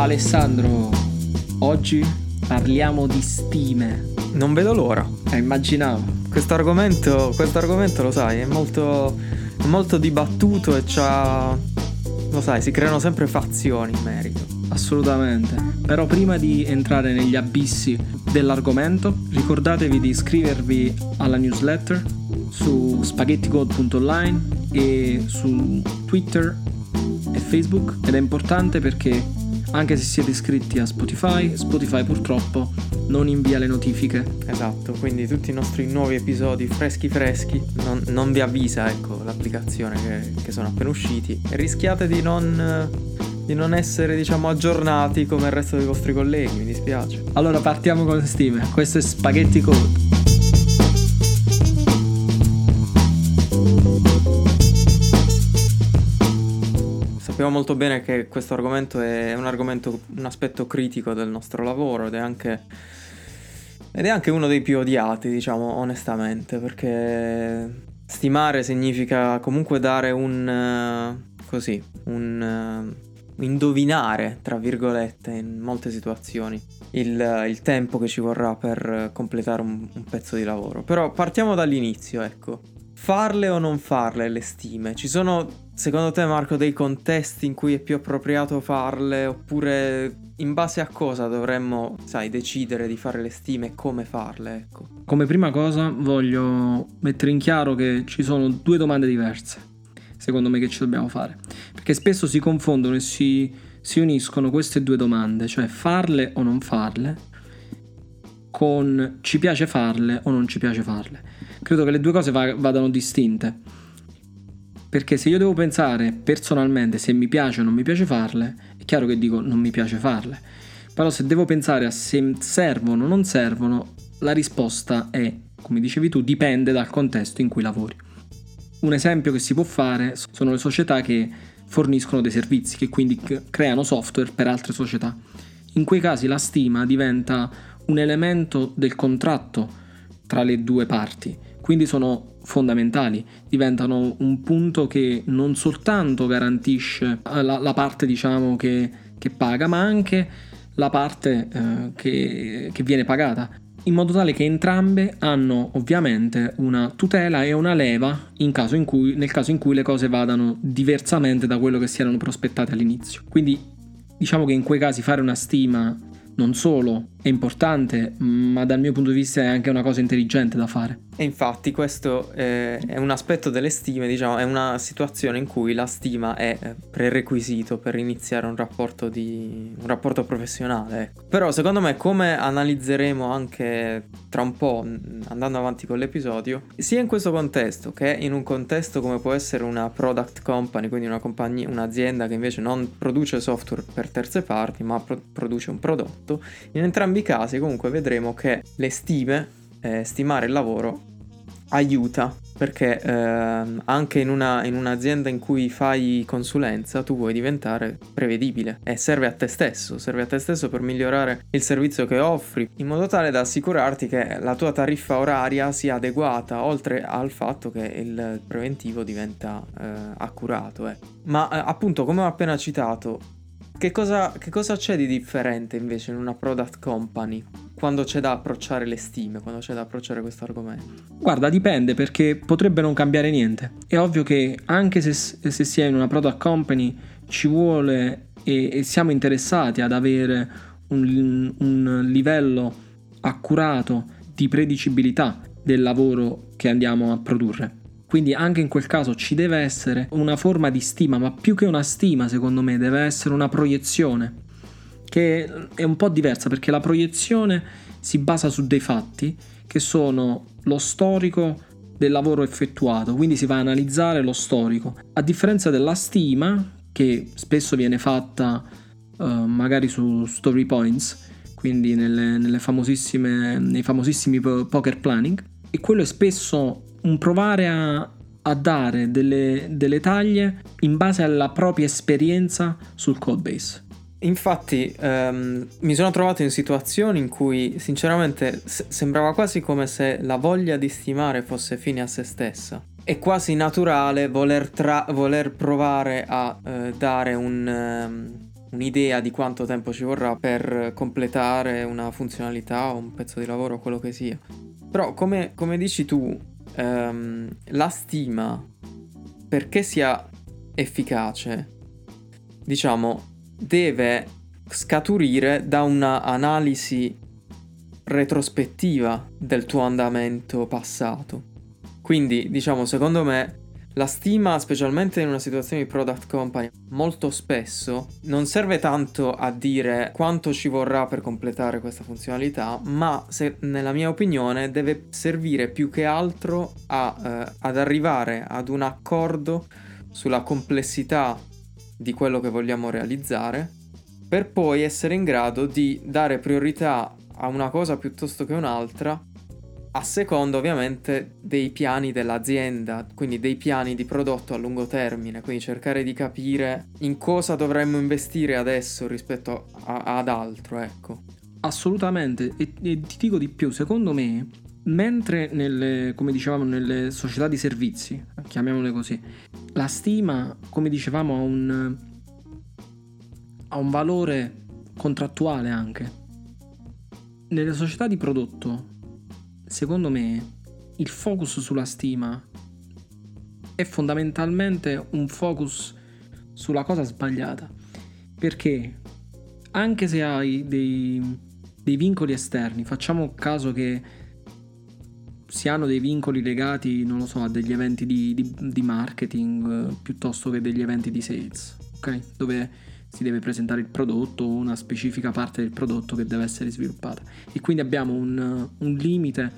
Alessandro, oggi parliamo di stime. Non vedo l'ora. Eh, immaginavo. Questo argomento, questo argomento lo sai, è molto, è molto dibattuto e c'ha... Lo sai, si creano sempre fazioni in merito. Assolutamente. Però prima di entrare negli abissi dell'argomento, ricordatevi di iscrivervi alla newsletter su spaghetticode.online e su Twitter e Facebook ed è importante perché anche se siete iscritti a Spotify, Spotify purtroppo non invia le notifiche. Esatto, quindi tutti i nostri nuovi episodi freschi freschi non, non vi avvisa ecco l'applicazione che, che, sono appena usciti e rischiate di non, di non essere diciamo aggiornati come il resto dei vostri colleghi, mi dispiace. Allora partiamo con le stime, questo è Spaghetti Code. Sappiamo molto bene che questo argomento è un argomento, un aspetto critico del nostro lavoro ed è anche, ed è anche uno dei più odiati, diciamo onestamente, perché stimare significa comunque dare un, così, un indovinare, tra virgolette, in molte situazioni il, il tempo che ci vorrà per completare un, un pezzo di lavoro. Però partiamo dall'inizio, ecco. Farle o non farle le stime? Ci sono Secondo te, Marco, dei contesti in cui è più appropriato farle? Oppure in base a cosa dovremmo, sai, decidere di fare le stime e come farle? Ecco. Come prima cosa voglio mettere in chiaro che ci sono due domande diverse, secondo me, che ci dobbiamo fare. Perché spesso si confondono e si, si uniscono queste due domande, cioè farle o non farle, con ci piace farle o non ci piace farle. Credo che le due cose va- vadano distinte perché se io devo pensare personalmente se mi piace o non mi piace farle, è chiaro che dico non mi piace farle. Però se devo pensare a se servono o non servono, la risposta è, come dicevi tu, dipende dal contesto in cui lavori. Un esempio che si può fare sono le società che forniscono dei servizi, che quindi creano software per altre società. In quei casi la stima diventa un elemento del contratto tra le due parti, quindi sono fondamentali, diventano un punto che non soltanto garantisce eh, la, la parte diciamo che, che, paga, ma anche la parte eh, che, che viene pagata in modo tale che entrambe hanno ovviamente una tutela e una leva caso cui, nel caso in cui le cose vadano diversamente da quello che si erano prospettate all'inizio. Quindi diciamo che in quei casi fare una stima non solo è importante, ma dal mio punto di vista è anche una cosa intelligente da fare. E infatti questo eh, è un aspetto delle stime, diciamo, è una situazione in cui la stima è eh, prerequisito per iniziare un rapporto, di, un rapporto professionale. Ecco. Però secondo me come analizzeremo anche tra un po' andando avanti con l'episodio, sia in questo contesto che in un contesto come può essere una product company, quindi una compagnia, un'azienda che invece non produce software per terze parti ma pro- produce un prodotto, in entrambi i casi comunque vedremo che le stime eh, stimare il lavoro aiuta perché eh, anche in, una, in, un'azienda in cui fai consulenza tu vuoi diventare prevedibile e serve a te stesso, serve a te stesso per migliorare il servizio che offri in modo tale da assicurarti che la tua tariffa oraria sia adeguata oltre al fatto che il preventivo diventa eh, accurato. Eh. Ma eh, appunto come ho appena citato che cosa, che cosa, c'è di differente invece in una product company quando c'è da approcciare le stime, quando c'è da approcciare questo argomento? Guarda, dipende perché potrebbe non cambiare niente. È ovvio che anche se, se si è in una product company ci vuole e, e siamo interessati ad avere un, un livello accurato di predicibilità del lavoro che andiamo a produrre. Quindi anche in quel caso ci deve essere una forma di stima, ma più che una stima secondo me deve essere una proiezione, che è un po' diversa perché la proiezione si basa su dei fatti che sono lo storico del lavoro effettuato, quindi si va a analizzare lo storico, a differenza della stima che spesso viene fatta uh, magari su story points, quindi nelle, nelle nei famosissimi poker planning, e quello è spesso un provare a, a dare delle, delle, taglie in base alla propria esperienza sul codebase. Infatti um, mi sono trovato in situazioni in cui sinceramente s- sembrava quasi come se la voglia di stimare fosse fine a se stessa. è quasi naturale voler, tra- voler provare a eh, dare un, um, un'idea di quanto tempo ci vorrà per completare una funzionalità o un pezzo di lavoro o quello che sia. Però come, come dici tu, um, la stima perché sia efficace, diciamo, deve scaturire da una analisi retrospettiva del tuo andamento passato. Quindi, diciamo, secondo me la stima, specialmente in una situazione di product company, molto spesso non serve tanto a dire quanto ci vorrà per completare questa funzionalità, ma se, nella mia opinione deve servire più che altro a, eh, ad arrivare ad un accordo sulla complessità di quello che vogliamo realizzare per poi essere in grado di dare priorità a una cosa piuttosto che un'altra a seconda ovviamente dei piani dell'azienda, quindi dei piani di prodotto a lungo termine, quindi cercare di capire in cosa dovremmo investire adesso rispetto a, ad altro, ecco. Assolutamente, e, e, ti dico di più, secondo me, mentre nelle, come dicevamo, nelle società di servizi, chiamiamole così, la stima, come dicevamo, ha un, ha un valore contrattuale anche. Nelle società di prodotto secondo me il focus sulla stima è fondamentalmente un focus sulla cosa sbagliata. Perché anche se hai dei, dei vincoli esterni, facciamo caso che si hanno dei vincoli legati, non lo so, a degli eventi di, di, di marketing eh, piuttosto che degli eventi di sales, ok? Dove si deve presentare il prodotto o una specifica parte del prodotto che deve essere sviluppata. E quindi abbiamo un, un limite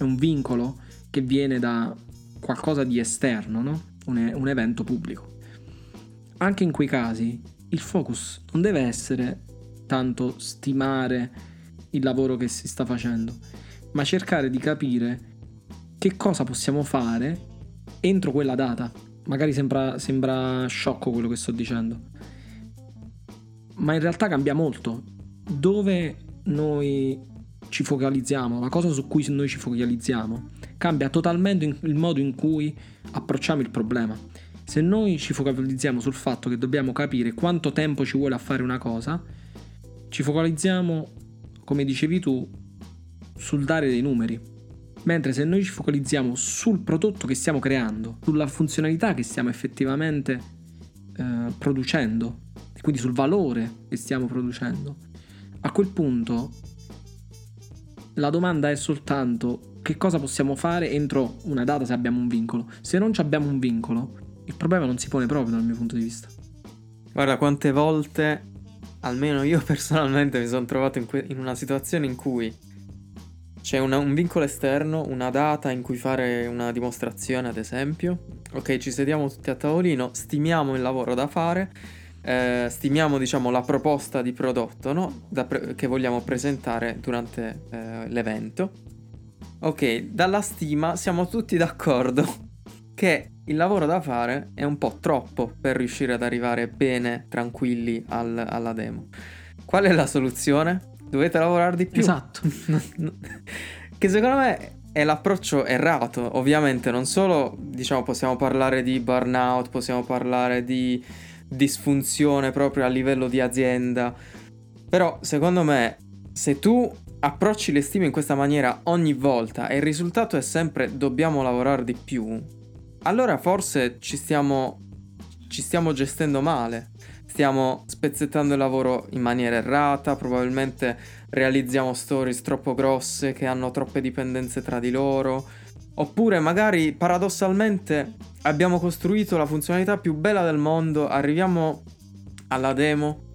un vincolo che viene da qualcosa di esterno, no? un, un evento pubblico. Anche in quei casi il focus non deve essere tanto stimare il lavoro che si sta facendo, ma cercare di capire che cosa possiamo fare entro quella data. Magari sembra, sembra sciocco quello che sto dicendo, ma in realtà cambia molto. Dove noi ci focalizziamo, la cosa su cui noi ci focalizziamo, cambia totalmente il modo in cui approcciamo il problema. Se noi ci focalizziamo sul fatto che dobbiamo capire quanto tempo ci vuole a fare una cosa, ci focalizziamo, come dicevi tu, sul dare dei numeri. Mentre se noi ci focalizziamo sul prodotto che stiamo creando, sulla funzionalità che stiamo effettivamente eh, producendo, quindi sul valore che stiamo producendo. A quel punto la domanda è soltanto che cosa possiamo fare entro una data se abbiamo un vincolo. Se non abbiamo un vincolo, il problema non si pone proprio dal mio punto di vista. Guarda quante volte, almeno io personalmente mi sono trovato in, que- in una situazione in cui c'è una, un vincolo esterno, una data in cui fare una dimostrazione ad esempio. Ok, ci sediamo tutti a tavolino, stimiamo il lavoro da fare eh, stimiamo diciamo la proposta di prodotto no? pre- che vogliamo presentare durante eh, l'evento. Ok, dalla stima siamo tutti d'accordo che il lavoro da fare è un po' troppo per riuscire ad arrivare bene, tranquilli al- alla demo. Qual è la soluzione? Dovete lavorare di più. Esatto. che secondo me è l'approccio errato. Ovviamente non solo, diciamo, possiamo parlare di burnout, possiamo parlare di disfunzione proprio a livello di azienda. Però secondo me se tu approcci le stime in questa maniera ogni volta e il risultato è sempre dobbiamo lavorare di più, allora forse ci stiamo, ci stiamo gestendo male. Stiamo spezzettando il lavoro in maniera errata, probabilmente realizziamo stories troppo grosse che hanno troppe dipendenze tra di loro, oppure magari paradossalmente abbiamo costruito la funzionalità più bella del mondo, arriviamo alla demo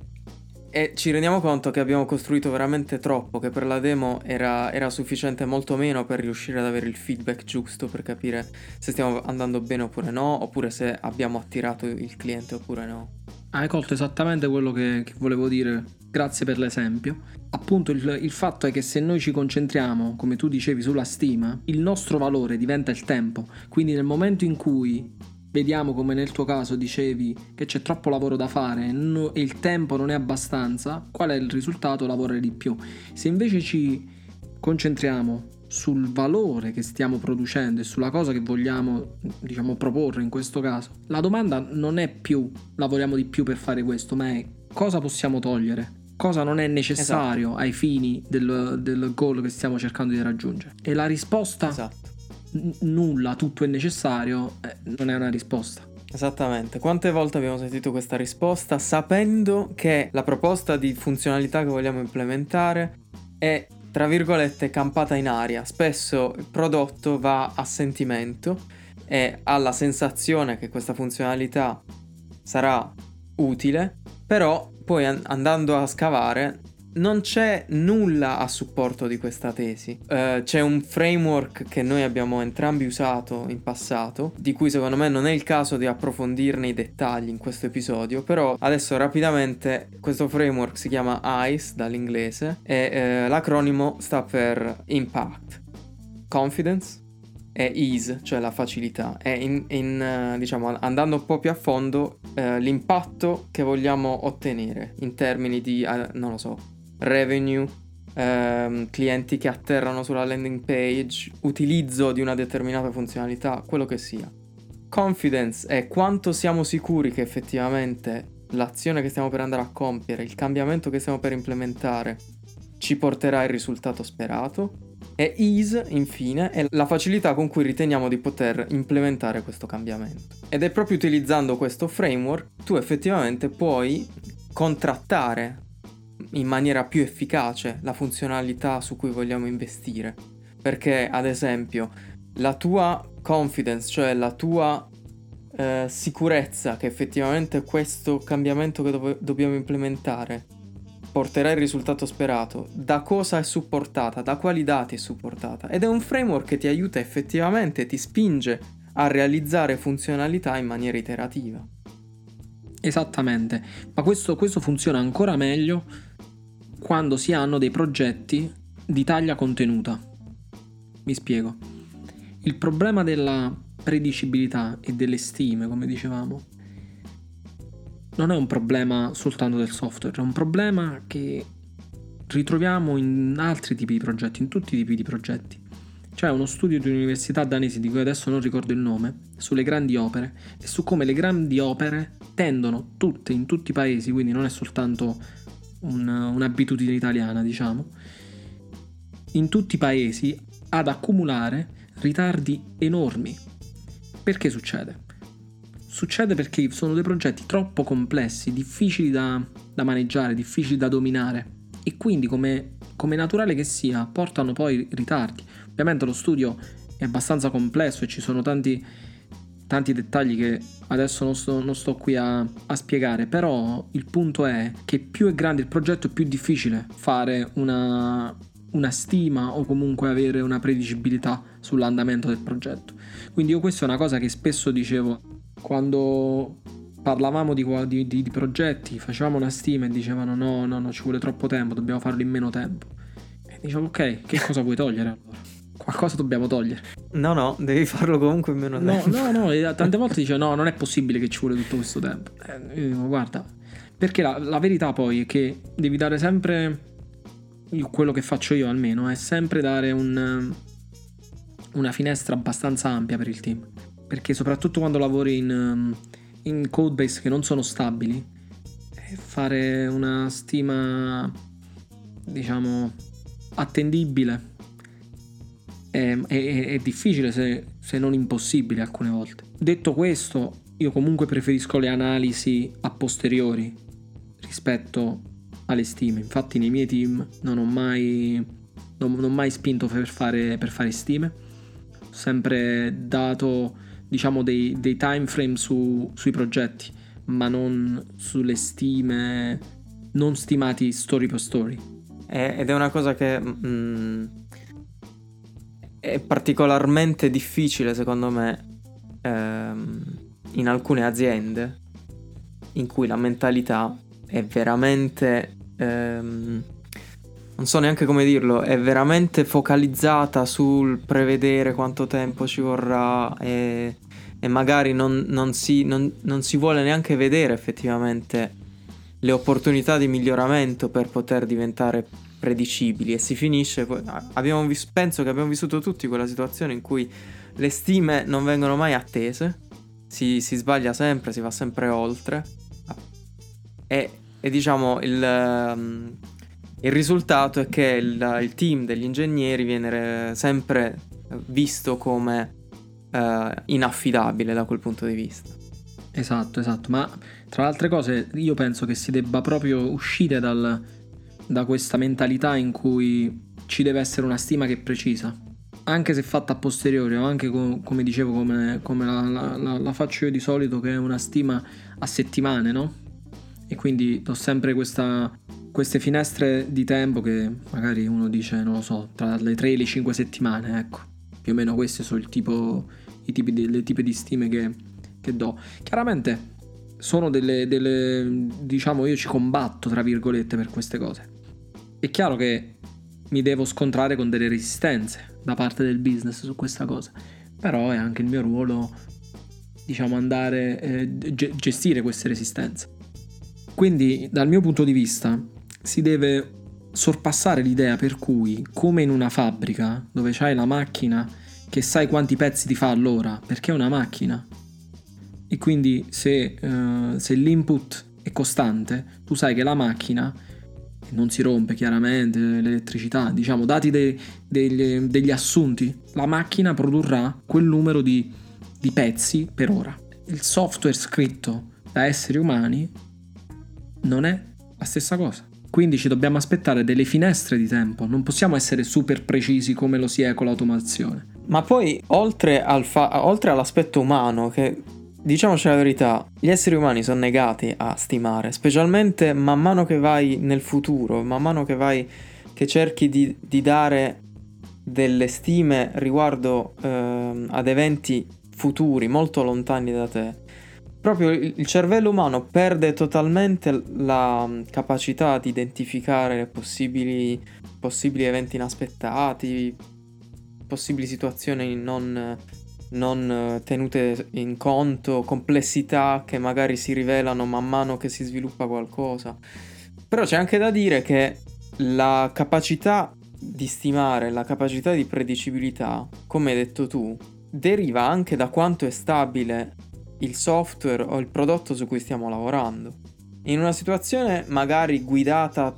e ci rendiamo conto che abbiamo costruito veramente troppo, che per la demo era, era, sufficiente molto meno per riuscire ad avere il feedback giusto per capire se stiamo andando bene oppure no, oppure se abbiamo attirato il cliente oppure no. Hai colto esattamente quello che, che volevo dire, grazie per l'esempio. Appunto il, il fatto è che se noi ci concentriamo, come tu dicevi, sulla stima, il nostro valore diventa il tempo. Quindi nel momento in cui vediamo come nel tuo caso dicevi che c'è troppo lavoro da fare e il tempo non è abbastanza, qual è il risultato? Lavorare di più. Se invece ci concentriamo sul valore che stiamo producendo e sulla cosa che vogliamo, diciamo, proporre in questo caso, la domanda non è più lavoriamo di più per fare questo, ma è cosa possiamo togliere, cosa non è necessario esatto. ai fini del, del, goal che stiamo cercando di raggiungere. E la risposta esatto. n- nulla, tutto è necessario, eh, non è una risposta. Esattamente, quante volte abbiamo sentito questa risposta sapendo che la proposta di funzionalità che vogliamo implementare è tra virgolette campata in aria. Spesso il prodotto va a sentimento e ha la sensazione che questa funzionalità sarà utile, però poi andando a scavare non c'è nulla a supporto di questa tesi. Uh, c'è un framework che noi abbiamo entrambi usato in passato, di cui secondo me non è il caso di approfondirne i dettagli in questo episodio, però adesso rapidamente questo framework si chiama ICE dall'inglese e uh, l'acronimo sta per Impact, Confidence e Ease, cioè la facilità. E in, in, uh, diciamo, andando un po' più a fondo, l'impatto che vogliamo ottenere in termini di, non lo so, revenue, ehm, clienti che atterrano sulla landing page, utilizzo di una determinata funzionalità, quello che sia. Confidence è quanto siamo sicuri che effettivamente l'azione che stiamo per andare a compiere, il cambiamento che stiamo per implementare, ci porterà il risultato sperato. E ease, infine, è la facilità con cui riteniamo di poter implementare questo cambiamento. Ed è proprio utilizzando questo framework tu effettivamente puoi contrattare in maniera più efficace la funzionalità su cui vogliamo investire. Perché, ad esempio, la tua confidence, cioè la tua eh, sicurezza che effettivamente questo cambiamento che do- dobbiamo implementare porterà il risultato sperato, da cosa è supportata, da quali dati è supportata. Ed è un framework che ti aiuta effettivamente, ti spinge a realizzare funzionalità in maniera iterativa. Esattamente, ma questo, questo funziona ancora meglio quando si hanno dei progetti di taglia contenuta. Mi spiego. Il problema della predicibilità e delle stime, come dicevamo, non è un problema soltanto del software, è un problema che ritroviamo in altri tipi di progetti, in tutti i tipi di progetti. C'è uno studio di un'università danese di cui adesso non ricordo il nome, sulle grandi opere e su come le grandi opere tendono tutte in tutti i paesi, quindi non è soltanto un, un'abitudine italiana, diciamo, in tutti i paesi ad accumulare ritardi enormi. Perché succede? Succede perché sono dei progetti troppo complessi, difficili da, da maneggiare, difficili da dominare e quindi come, come naturale che sia portano poi ritardi. Ovviamente lo studio è abbastanza complesso e ci sono tanti tanti dettagli che adesso non sto, non sto qui a, a, spiegare, però il punto è che più è grande il progetto più difficile fare una, una stima o comunque avere una predicibilità sull'andamento del progetto. Quindi io questa è una cosa che spesso dicevo quando parlavamo di, di, di, di progetti, facevamo una stima e dicevano no, no, no, ci vuole troppo tempo, dobbiamo farlo in meno tempo. E dicevo ok, che cosa vuoi togliere allora? qualcosa dobbiamo togliere. No, no, devi farlo comunque in meno tempo. No, no, no, tante volte dice no, non è possibile che ci vuole tutto questo tempo. Eh, dico, guarda, perché la, la, verità poi è che devi dare sempre, quello che faccio io almeno, è sempre dare un, una finestra abbastanza ampia per il team. Perché soprattutto quando lavori in, in codebase che non sono stabili, eh, fare una stima, diciamo, attendibile è, è, è difficile se, se non impossibile alcune volte. Detto questo, io comunque preferisco le analisi a posteriori rispetto alle stime. Infatti nei miei team non ho mai, non, non ho mai spinto per fare, per fare, stime. Ho sempre dato diciamo dei, dei time frame su, sui progetti, ma non sulle stime, non stimati story per story. ed è una cosa che mm, è particolarmente difficile secondo me ehm, in alcune aziende in cui la mentalità è veramente ehm, non so neanche come dirlo è veramente focalizzata sul prevedere quanto tempo ci vorrà e, e magari non, non, si, non, non si vuole neanche vedere effettivamente le opportunità di miglioramento per poter diventare predicibili e si finisce. Abbiamo penso che abbiamo vissuto tutti quella situazione in cui le stime non vengono mai attese, si, si sbaglia sempre, si va sempre oltre. E, e diciamo il, il, risultato è che il, il, team degli ingegneri viene sempre visto come uh, inaffidabile da quel punto di vista. Esatto, esatto, ma tra le altre cose io penso che si debba proprio uscire dal, da questa mentalità in cui ci deve essere una stima che è precisa, anche se fatta a posteriori o anche co- come dicevo come, come la, la, la, la, faccio io di solito che è una stima a settimane, no? E quindi ho sempre questa, queste finestre di tempo che magari uno dice, non lo so, tra le 3 e le 5 settimane, ecco, più o meno questi sono tipo, i tipi di, le tipi di stime che, che do. Chiaramente sono delle, delle, diciamo, io ci combatto, tra virgolette, per queste cose. È chiaro che mi devo scontrare con delle resistenze da parte del business su questa cosa, però è anche il mio ruolo, diciamo, andare eh, gestire queste resistenze. Quindi, dal mio punto di vista, si deve sorpassare l'idea per cui, come in una fabbrica, dove c'hai la macchina che sai quanti pezzi ti fa all'ora, perché è una macchina, e quindi se, uh, se l'input è costante, tu sai che la macchina non si rompe chiaramente l'elettricità, diciamo dati de, degli, degli, assunti, la macchina produrrà quel numero di, di pezzi per ora. Il software scritto da esseri umani non è la stessa cosa. Quindi ci dobbiamo aspettare delle finestre di tempo, non possiamo essere super precisi come lo si è con l'automazione. Ma poi, oltre, al fa- oltre all'aspetto umano, che Diciamoci la verità, gli esseri umani sono negati a stimare, specialmente man mano che vai nel futuro, man mano che vai, che cerchi di, di dare delle stime riguardo eh, ad eventi futuri molto lontani da te. Proprio il, cervello umano perde totalmente la mm, capacità di identificare possibili, possibili eventi inaspettati, possibili situazioni non non eh, tenute in conto, complessità che magari si rivelano man mano che si sviluppa qualcosa. Però c'è anche da dire che la capacità di stimare, la capacità di predicibilità, come hai detto tu, deriva anche da quanto è stabile il software o il prodotto su cui stiamo lavorando. In una situazione magari guidata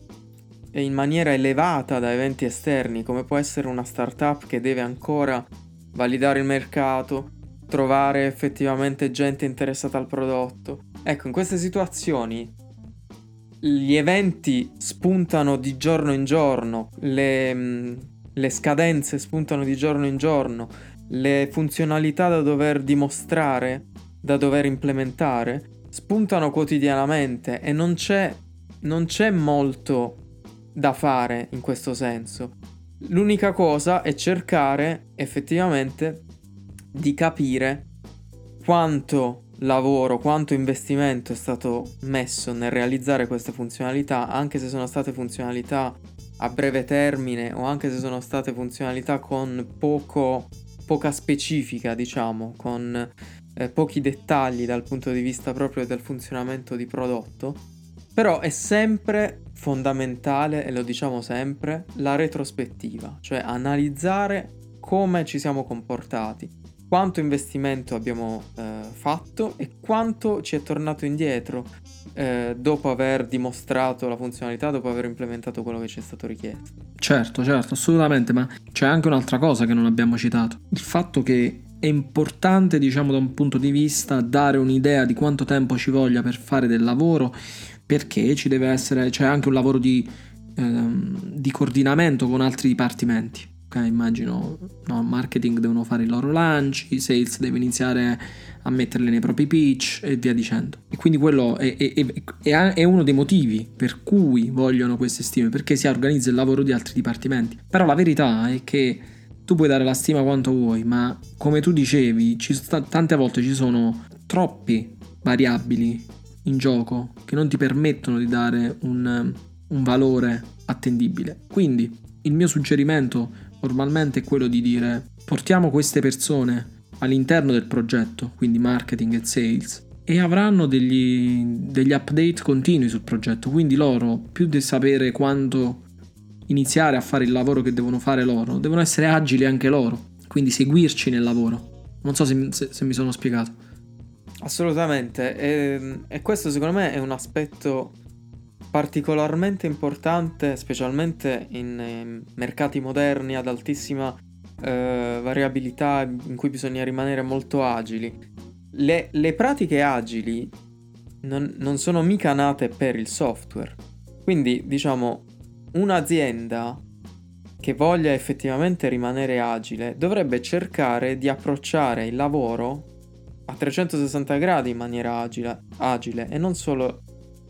in maniera elevata da eventi esterni, come può essere una startup che deve ancora validare il mercato, trovare effettivamente gente interessata al prodotto. Ecco, in queste situazioni gli eventi spuntano di giorno in giorno, le, mm, le scadenze spuntano di giorno in giorno, le funzionalità da dover dimostrare, da dover implementare, spuntano quotidianamente e non c'è, non c'è molto da fare in questo senso. L'unica cosa è cercare effettivamente di capire quanto lavoro, quanto investimento è stato messo nel realizzare queste funzionalità, anche se sono state funzionalità a breve termine o anche se sono state funzionalità con poco, poca specifica, diciamo, con eh, pochi dettagli dal punto di vista proprio del funzionamento di prodotto, però è sempre fondamentale, e lo diciamo sempre, la retrospettiva, cioè analizzare come ci siamo comportati, quanto investimento abbiamo eh, fatto e quanto ci è tornato indietro eh, dopo aver dimostrato la funzionalità, dopo aver implementato quello che ci è stato richiesto. Certo, certo, assolutamente, ma c'è anche un'altra cosa che non abbiamo citato, il fatto che è importante, diciamo, da un punto di vista dare un'idea di quanto tempo ci voglia per fare del lavoro perché ci deve essere, c'è anche un lavoro di, ehm, di coordinamento con altri dipartimenti. Okay, immagino, no, marketing devono fare i loro lanci, sales deve iniziare a metterli nei propri pitch e via dicendo. E quindi quello è, è, è, è, uno dei motivi per cui vogliono queste stime, perché si organizza il lavoro di altri dipartimenti. Però la verità è che tu puoi dare la stima quanto vuoi, ma come tu dicevi, sta, tante volte ci sono troppi variabili in gioco che non ti permettono di dare un, un valore attendibile. Quindi il mio suggerimento normalmente è quello di dire portiamo queste persone all'interno del progetto, quindi marketing e sales, e avranno degli, degli update continui sul progetto, quindi loro più di sapere quanto iniziare a fare il lavoro che devono fare loro, devono essere agili anche loro, quindi seguirci nel lavoro. Non so se, se, se mi sono spiegato. Assolutamente, e, e questo secondo me è un aspetto particolarmente importante, specialmente in eh, mercati moderni ad altissima eh, variabilità in cui bisogna rimanere molto agili. Le, le pratiche agili non, non sono mica nate per il software. Quindi, diciamo, un'azienda che voglia effettivamente rimanere agile dovrebbe cercare di approcciare il lavoro a 360 gradi in maniera agile, agile e, non solo,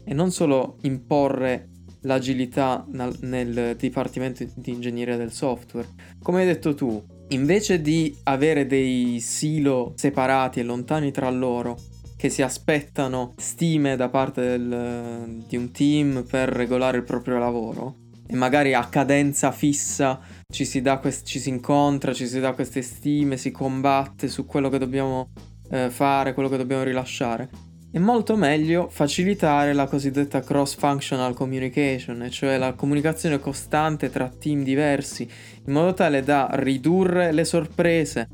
e, non solo, imporre l'agilità nel, nel dipartimento di ingegneria del software. Come hai detto tu, invece di avere dei silo separati e lontani tra loro che si aspettano stime da parte del, di un team per regolare il proprio lavoro e magari a cadenza fissa ci si, quest- ci si incontra, ci si dà queste stime, si combatte su quello che dobbiamo eh, fare, quello che dobbiamo rilasciare. È molto meglio facilitare la cosiddetta cross-functional communication, cioè la comunicazione costante tra team diversi, in modo tale da ridurre le sorprese,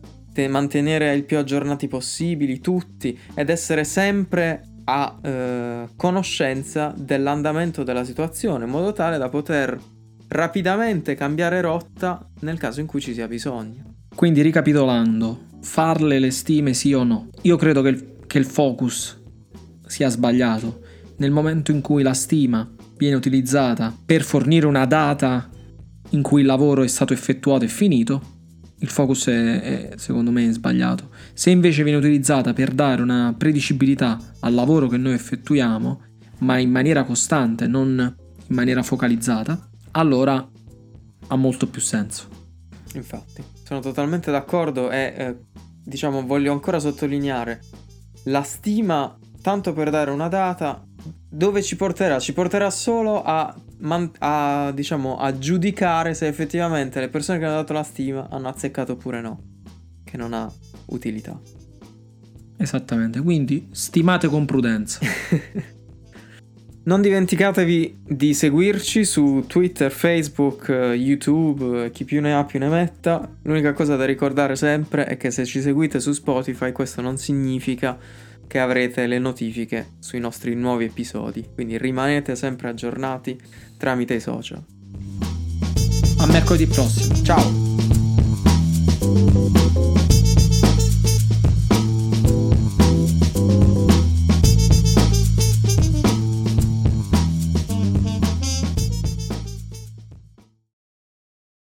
mantenere il più aggiornati possibili tutti ed essere sempre a eh, conoscenza dell'andamento della situazione in modo tale da poter rapidamente cambiare rotta nel caso in cui ci sia bisogno. Quindi ricapitolando, farle le stime sì o no? Io credo che il, che il focus sia sbagliato. Nel momento in cui la stima viene utilizzata per fornire una data in cui il lavoro è stato effettuato e finito, il focus è, è, secondo me sbagliato. Se invece viene utilizzata per dare una predicibilità al lavoro che noi effettuiamo, ma in maniera costante, non in maniera focalizzata, allora ha molto più senso. Infatti, sono totalmente d'accordo e eh, diciamo voglio ancora sottolineare la stima tanto per dare una data dove ci porterà? Ci porterà solo a man- a, diciamo, a giudicare se effettivamente le persone che hanno dato la stima hanno azzeccato oppure no, che non ha utilità. Esattamente, quindi stimate con prudenza. non dimenticatevi di seguirci su Twitter, Facebook, YouTube, chi più ne ha più ne metta. L'unica cosa da ricordare sempre è che se ci seguite su Spotify questo non significa che avrete le notifiche sui nostri nuovi episodi, quindi rimanete sempre aggiornati tramite i social. A mercoledì prossimo. Ciao!